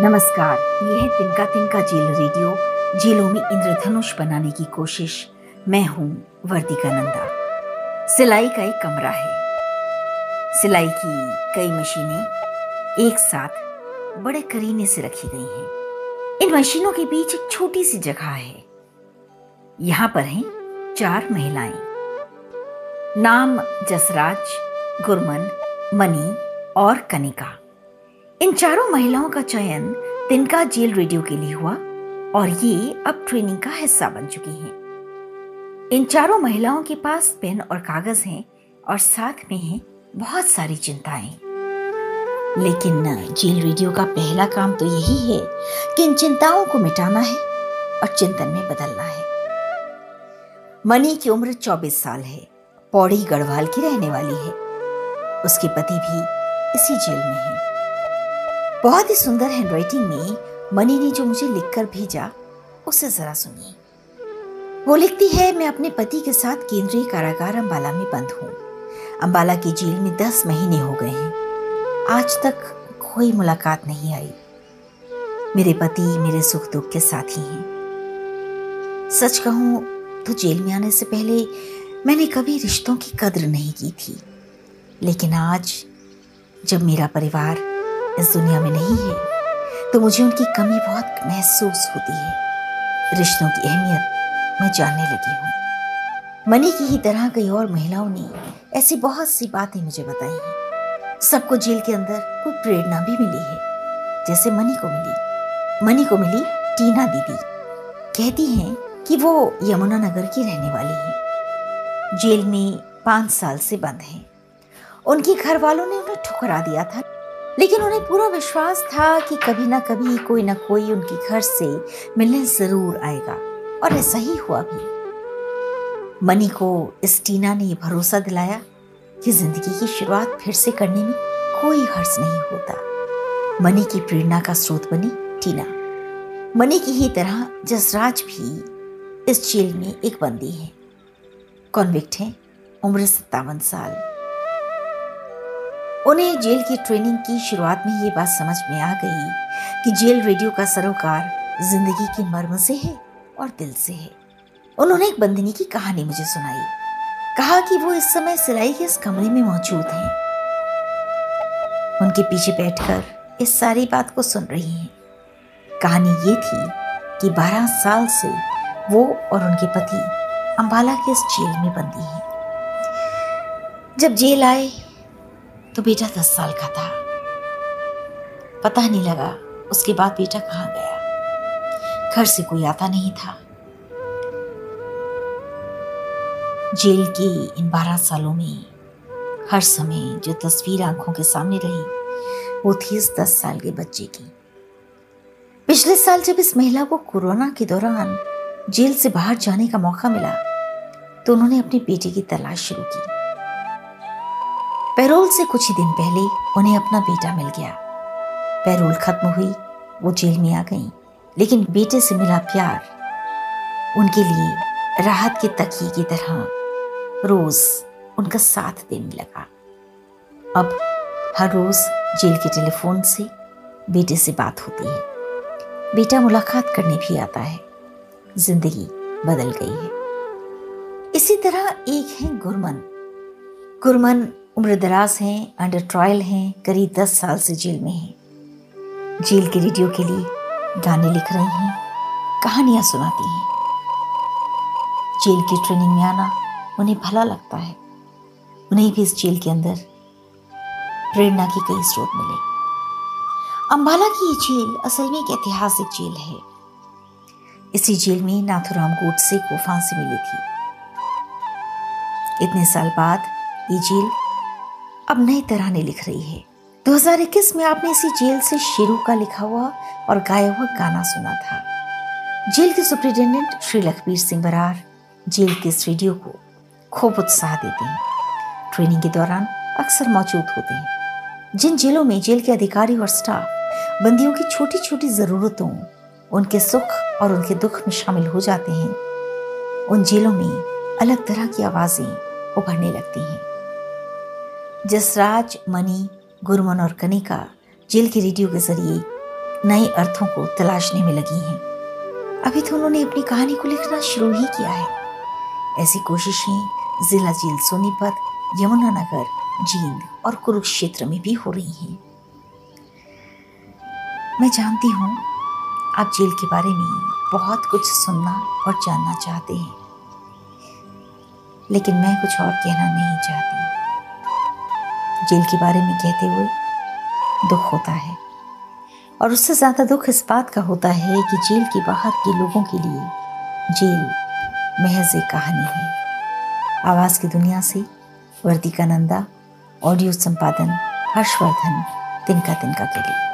नमस्कार, यह है तिनका तिनका जेल रेडियो, जेलों में इंद्रधनुष बनाने की कोशिश। मैं हूँ वर्तिका नंदा। सिलाई का एक कमरा है। सिलाई की कई मशीनें एक साथ बड़े करीने से रखी गई हैं। इन मशीनों के बीच एक छोटी सी जगह है। यहाँ पर हैं चार महिलाएँ। नाम जसराज, गुरमन, मनी और कनिका। इन चारों महिलाओं का चयन तिनका जेल रेडियो के लिए हुआ और ये अब ट्रेनिंग का हिस्सा बन चुकी हैं। इन चारों महिलाओं के पास पेन और कागज़ हैं और साथ में हैं बहुत सारी चिंताएँ। लेकिन जेल रेडियो का पहला काम तो यही है कि इन चिंताओं को मिटाना है और चिंतन में बदलना है। मनी की उम्र 24 साल है, पौड़ी गढ़वाल की रहने वाली है। उसके पति भी इसी जेल में है। बहुत ही सुंदर हैंडराइटिंग में मनी ने जो मुझे लिखकर भेजा, उसे जरा सुनिए। वो लिखती है, मैं अपने पति के साथ केंद्रीय कारागार अंबाला में बंद हूँ। अंबाला की जेल में दस महीने हो गए हैं। आज तक कोई मुलाकात नहीं आई। मेरे पति मेरे सुख दुख के साथी हैं। सच कहूँ तो जेल में आने से पहले मैंने कभी रिश्तों की कद्र नहीं की थी। लेकिन आज, जब मेरा परिवार इस दुनिया में नहीं है तो मुझे उनकी कमी बहुत महसूस होती है। रिश्तों की अहमियत मैं जानने लगी हूँ। मनी की ही तरह कई और महिलाओं ने ऐसी बहुत सी बातें मुझे बताई हैं। सबको जेल के अंदर कोई प्रेरणा भी मिली है, जैसे मनी को मिली। मनी को मिली टीना दीदी। कहती हैं कि वो यमुना नगर की रहने वाली है। जेल में पाँच साल से बंद हैं। उनके घर वालों ने उन्हें ठुकरा दिया था। लेकिन उन्हें पूरा विश्वास था कि कभी ना कभी कोई ना कोई उनके घर से मिलने ज़रूर आएगा। और ऐसा ही हुआ भी। मनी को इस टीना ने भरोसा दिलाया कि ज़िंदगी की शुरुआत फिर से करने में कोई हर्ष नहीं होता। मनी की प्रेरणा का स्रोत बनी टीना। मनी की ही तरह जसराज भी इस जेल में एक बंदी है। कॉन्विक्ट है, उम्र सत्तावन साल। उन्हें जेल की ट्रेनिंग की शुरुआत में ये बात समझ में आ गई कि जेल रेडियो का सरोकार ज़िंदगी के मर्म से है और दिल से है। उन्होंने एक बंदिनी की कहानी मुझे सुनाई। कहा कि वो इस समय सिलाई के इस कमरे में मौजूद हैं। उनके पीछे बैठकर इस सारी बात को सुन रही हैं। कहानी ये थी कि 12 साल से वो और उनके पति अंबाला के इस जेल में बंदी हैं। जब जेल आए तो बेटा दस साल का था। पता नहीं लगा उसके बाद बेटा कहाँ गया। घर से कोई आता नहीं था। जेल के इन बारह सालों में हर समय जो तस्वीर आँखों के सामने रही, वो थी इस दस साल के बच्चे की। पिछले साल जब इस महिला को कोरोना के दौरान जेल से बाहर जाने का मौका मिला तो उन्होंने अपने बेटे की तलाश शुरू की। पैरोल से कुछ ही दिन पहले उन्हें अपना बेटा मिल गया। पैरोल खत्म हुई, वो जेल में आ गई, लेकिन बेटे से मिला प्यार। उनके लिए राहत के तकिए की तरह रोज उनका साथ देने लगा। अब हर रोज जेल के टेलीफोन से बेटे से बात होती है। बेटा मुलाकात करने भी आता है। ज़िंदगी बदल गई है। इसी तरह एक है गुरमन। गुरमन उम्र दराज हैं अंडर ट्रायल हैं, करीब दस साल से जेल में हैं। जेल के रेडियो के लिए गाने लिख रही हैं, कहानियाँ सुनाती हैं। जेल की ट्रेनिंग में आना उन्हें भला लगता है। उन्हें भी इस जेल के अंदर प्रेरणा की कई स्रोत मिले। अंबाला की ये जेल असल में एक ऐतिहासिक जेल है। इसी जेल में नाथुराम गोडसे को फांसी मिली थी। इतने साल बाद ये जेल अब नई तरह ने लिख रही है। 2021 में आपने इसी जेल से शेरू का लिखा हुआ और गाया हुआ गाना सुना था। जेल के सुप्रिंटेंडेंट श्री लखबीर सिंह बरार जेल के इस रेडियो को खूब उत्साह देते हैं। ट्रेनिंग के दौरान अक्सर मौजूद होते हैं। जिन जेलों में जेल के अधिकारी और स्टाफ बंदियों की छोटी छोटी ज़रूरतों, उनके सुख और उनके दुख में शामिल हो जाते हैं, उन जेलों में अलग तरह की आवाज़ें उभरने लगती हैं। जसराज मनी गुरमन और कनिका जेल के रेडियो के ज़रिए नए अर्थों को तलाशने में लगी हैं। अभी तो उन्होंने अपनी कहानी को लिखना शुरू ही किया है। ऐसी कोशिशें जिला जेल सोनीपत यमुनानगर जींद और कुरुक्षेत्र में भी हो रही हैं। मैं जानती हूँ आप जेल के बारे में बहुत कुछ सुनना और जानना चाहते हैं। लेकिन मैं कुछ और कहना नहीं चाहती। जेल के बारे में कहते हुए दुख होता है। और उससे ज़्यादा दुख इस बात का होता है कि जेल के बाहर के लोगों के लिए जेल महज एक कहानी है। आवाज़ की दुनिया से वर्दिका नंदा, ऑडियो संपादन हर्षवर्धन तिनका तिनका के लिए।